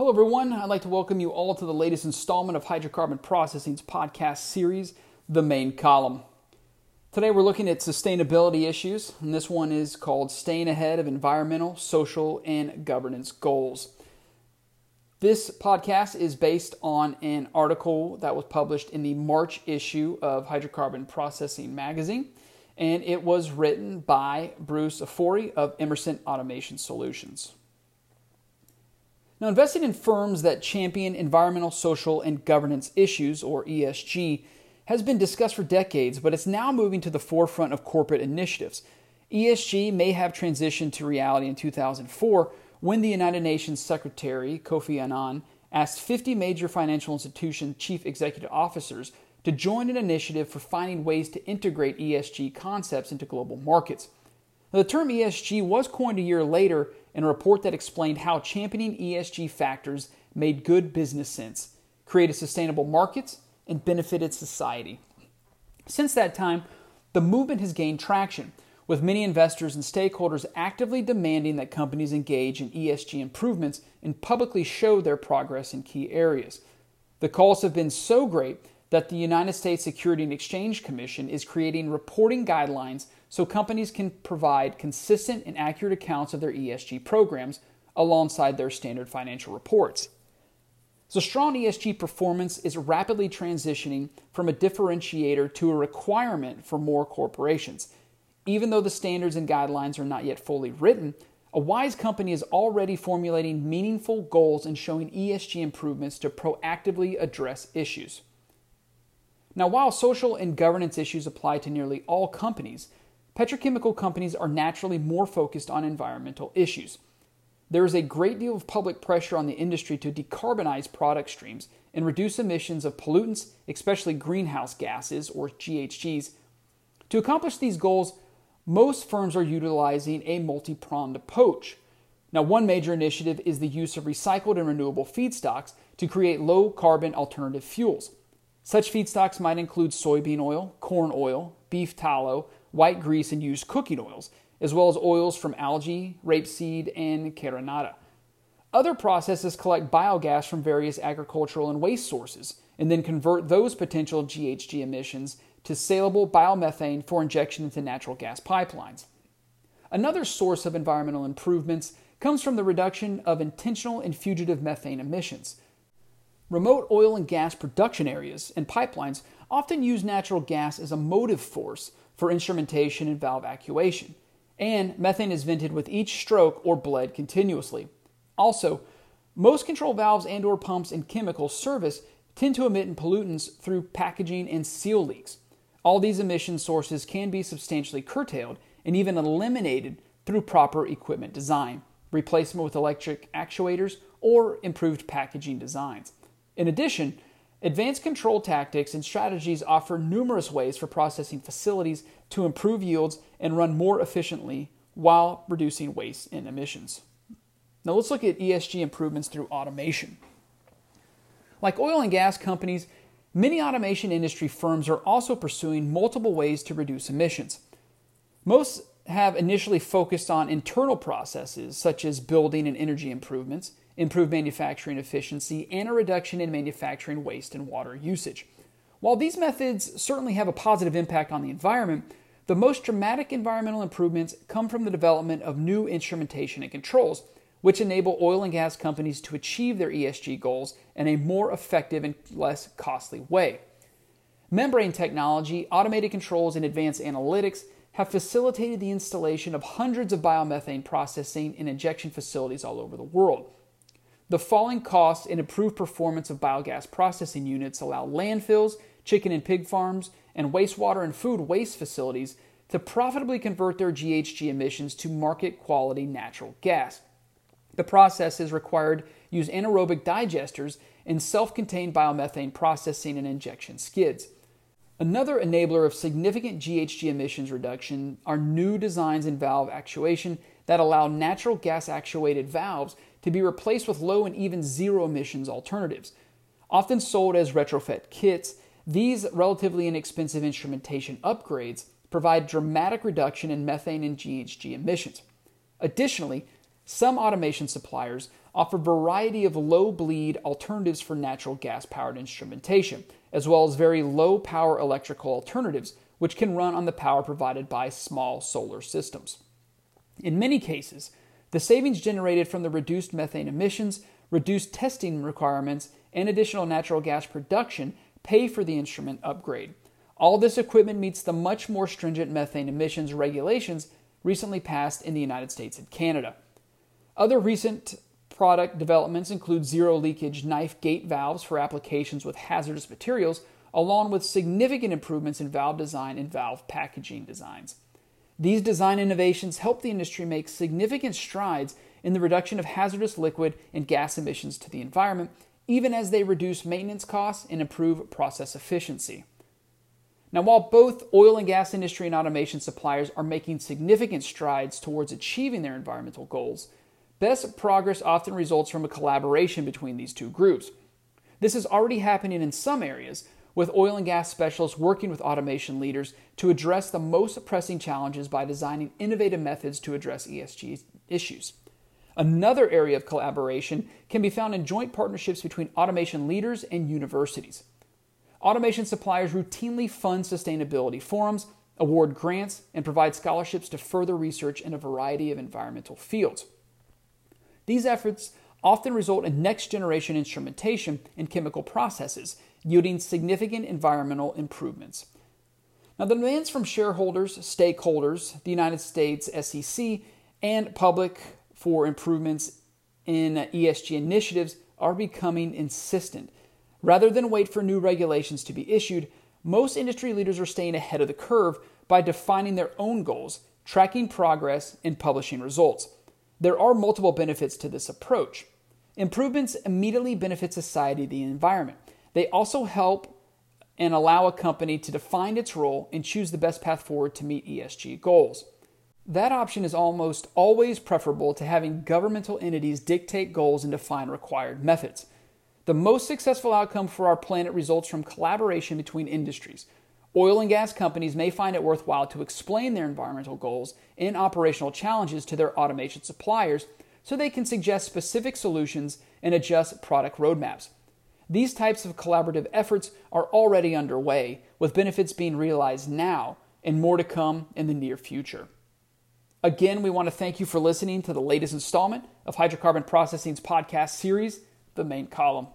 Hello, everyone. I'd like to welcome you all to the latest installment of Hydrocarbon Processing's podcast series, The Main Column. Today, we're looking at sustainability issues, and this one is called Staying Ahead of Environmental, Social, and Governance Goals. This podcast is based on an article that was published in the March issue of Hydrocarbon Processing magazine, and it was written by Bruce Ofori of Emerson Automation Solutions. Now, investing in firms that champion environmental, social, and governance issues, or ESG, has been discussed for decades, but it's now moving to the forefront of corporate initiatives. ESG may have transitioned to reality in 2004 when the United Nations Secretary, Kofi Annan, asked 50 major financial institution chief executive officers to join an initiative for finding ways to integrate ESG concepts into global markets. Now, the term ESG was coined a year later in a report that explained how championing ESG factors made good business sense, created sustainable markets, and benefited society. Since that time, the movement has gained traction, with many investors and stakeholders actively demanding that companies engage in ESG improvements and publicly show their progress in key areas. The calls have been so great that the United States Security and Exchange Commission is creating reporting guidelines so companies can provide consistent and accurate accounts of their ESG programs alongside their standard financial reports. So, strong ESG performance is rapidly transitioning from a differentiator to a requirement for more corporations. Even though the standards and guidelines are not yet fully written, a wise company is already formulating meaningful goals and showing ESG improvements to proactively address issues. Now, while social and governance issues apply to nearly all companies, petrochemical companies are naturally more focused on environmental issues. There is a great deal of public pressure on the industry to decarbonize product streams and reduce emissions of pollutants, especially greenhouse gases or GHGs. To accomplish these goals, most firms are utilizing a multi pronged approach. Now, one major initiative is the use of recycled and renewable feedstocks to create low carbon alternative fuels. Such feedstocks might include soybean oil, corn oil, beef tallow, white grease, and used cooking oils, as well as oils from algae, rapeseed, and carinata. Other processes collect biogas from various agricultural and waste sources and then convert those potential GHG emissions to saleable biomethane for injection into natural gas pipelines. Another source of environmental improvements comes from the reduction of intentional and fugitive methane emissions. Remote oil and gas production areas and pipelines often use natural gas as a motive force for instrumentation and valve actuation, and methane is vented with each stroke or bled continuously. Also, most control valves and or pumps in chemical service tend to emit pollutants through packaging and seal leaks. All these emission sources can be substantially curtailed and even eliminated through proper equipment design, replacement with electric actuators, or improved packaging designs. In addition, advanced control tactics and strategies offer numerous ways for processing facilities to improve yields and run more efficiently while reducing waste and emissions. Now let's look at ESG improvements through automation. Like oil and gas companies, many automation industry firms are also pursuing multiple ways to reduce emissions. Most have initially focused on internal processes such as building and energy improvements, improved manufacturing efficiency, and a reduction in manufacturing waste and water usage. While these methods certainly have a positive impact on the environment, the most dramatic environmental improvements come from the development of new instrumentation and controls, which enable oil and gas companies to achieve their ESG goals in a more effective and less costly way. Membrane technology, automated controls, and advanced analytics have facilitated the installation of hundreds of biomethane processing and injection facilities all over the world. The falling costs and improved performance of biogas processing units allow landfills, chicken and pig farms, and wastewater and food waste facilities to profitably convert their GHG emissions to market quality natural gas. The processes required use anaerobic digesters and self contained biomethane processing and injection skids. Another enabler of significant GHG emissions reduction are new designs in valve actuation that allow natural gas actuated valves to be replaced with low and even zero emissions alternatives. Often sold as retrofit kits, these relatively inexpensive instrumentation upgrades provide dramatic reduction in methane and GHG emissions. Additionally, some automation suppliers offer a variety of low bleed alternatives for natural gas powered instrumentation, as well as very low power electrical alternatives, which can run on the power provided by small solar systems. In many cases, the savings generated from the reduced methane emissions, reduced testing requirements, and additional natural gas production pay for the instrument upgrade. All this equipment meets the much more stringent methane emissions regulations recently passed in the United States and Canada. Other recent product developments include zero leakage knife gate valves for applications with hazardous materials, along with significant improvements in valve design and valve packaging designs. These design innovations help the industry make significant strides in the reduction of hazardous liquid and gas emissions to the environment, even as they reduce maintenance costs and improve process efficiency. Now, while both oil and gas industry and automation suppliers are making significant strides towards achieving their environmental goals, best progress often results from a collaboration between these two groups. This is already happening in some areas, with oil and gas specialists working with automation leaders to address the most pressing challenges by designing innovative methods to address ESG issues. Another area of collaboration can be found in joint partnerships between automation leaders and universities. Automation suppliers routinely fund sustainability forums, award grants, and provide scholarships to further research in a variety of environmental fields. These efforts often result in next generation instrumentation and chemical processes, yielding significant environmental improvements. Now, the demands from shareholders, stakeholders, the United States SEC, and public for improvements in ESG initiatives are becoming insistent Rather than wait for new regulations to be issued, most industry leaders are staying ahead of the curve by defining their own goals, tracking progress, and publishing results. There are multiple benefits to this approach. Improvements immediately benefit society the environment. They also help and allow a company to define its role and choose the best path forward to meet ESG goals. That option is almost always preferable to having governmental entities dictate goals and define required methods. The most successful outcome for our planet results from collaboration between industries. Oil and gas companies may find it worthwhile to explain their environmental goals and operational challenges to their automation suppliers so they can suggest specific solutions and adjust product roadmaps. These types of collaborative efforts are already underway, with benefits being realized now and more to come in the near future. Again, we want to thank you for listening to the latest installment of Hydrocarbon Processing's podcast series, The Main Column.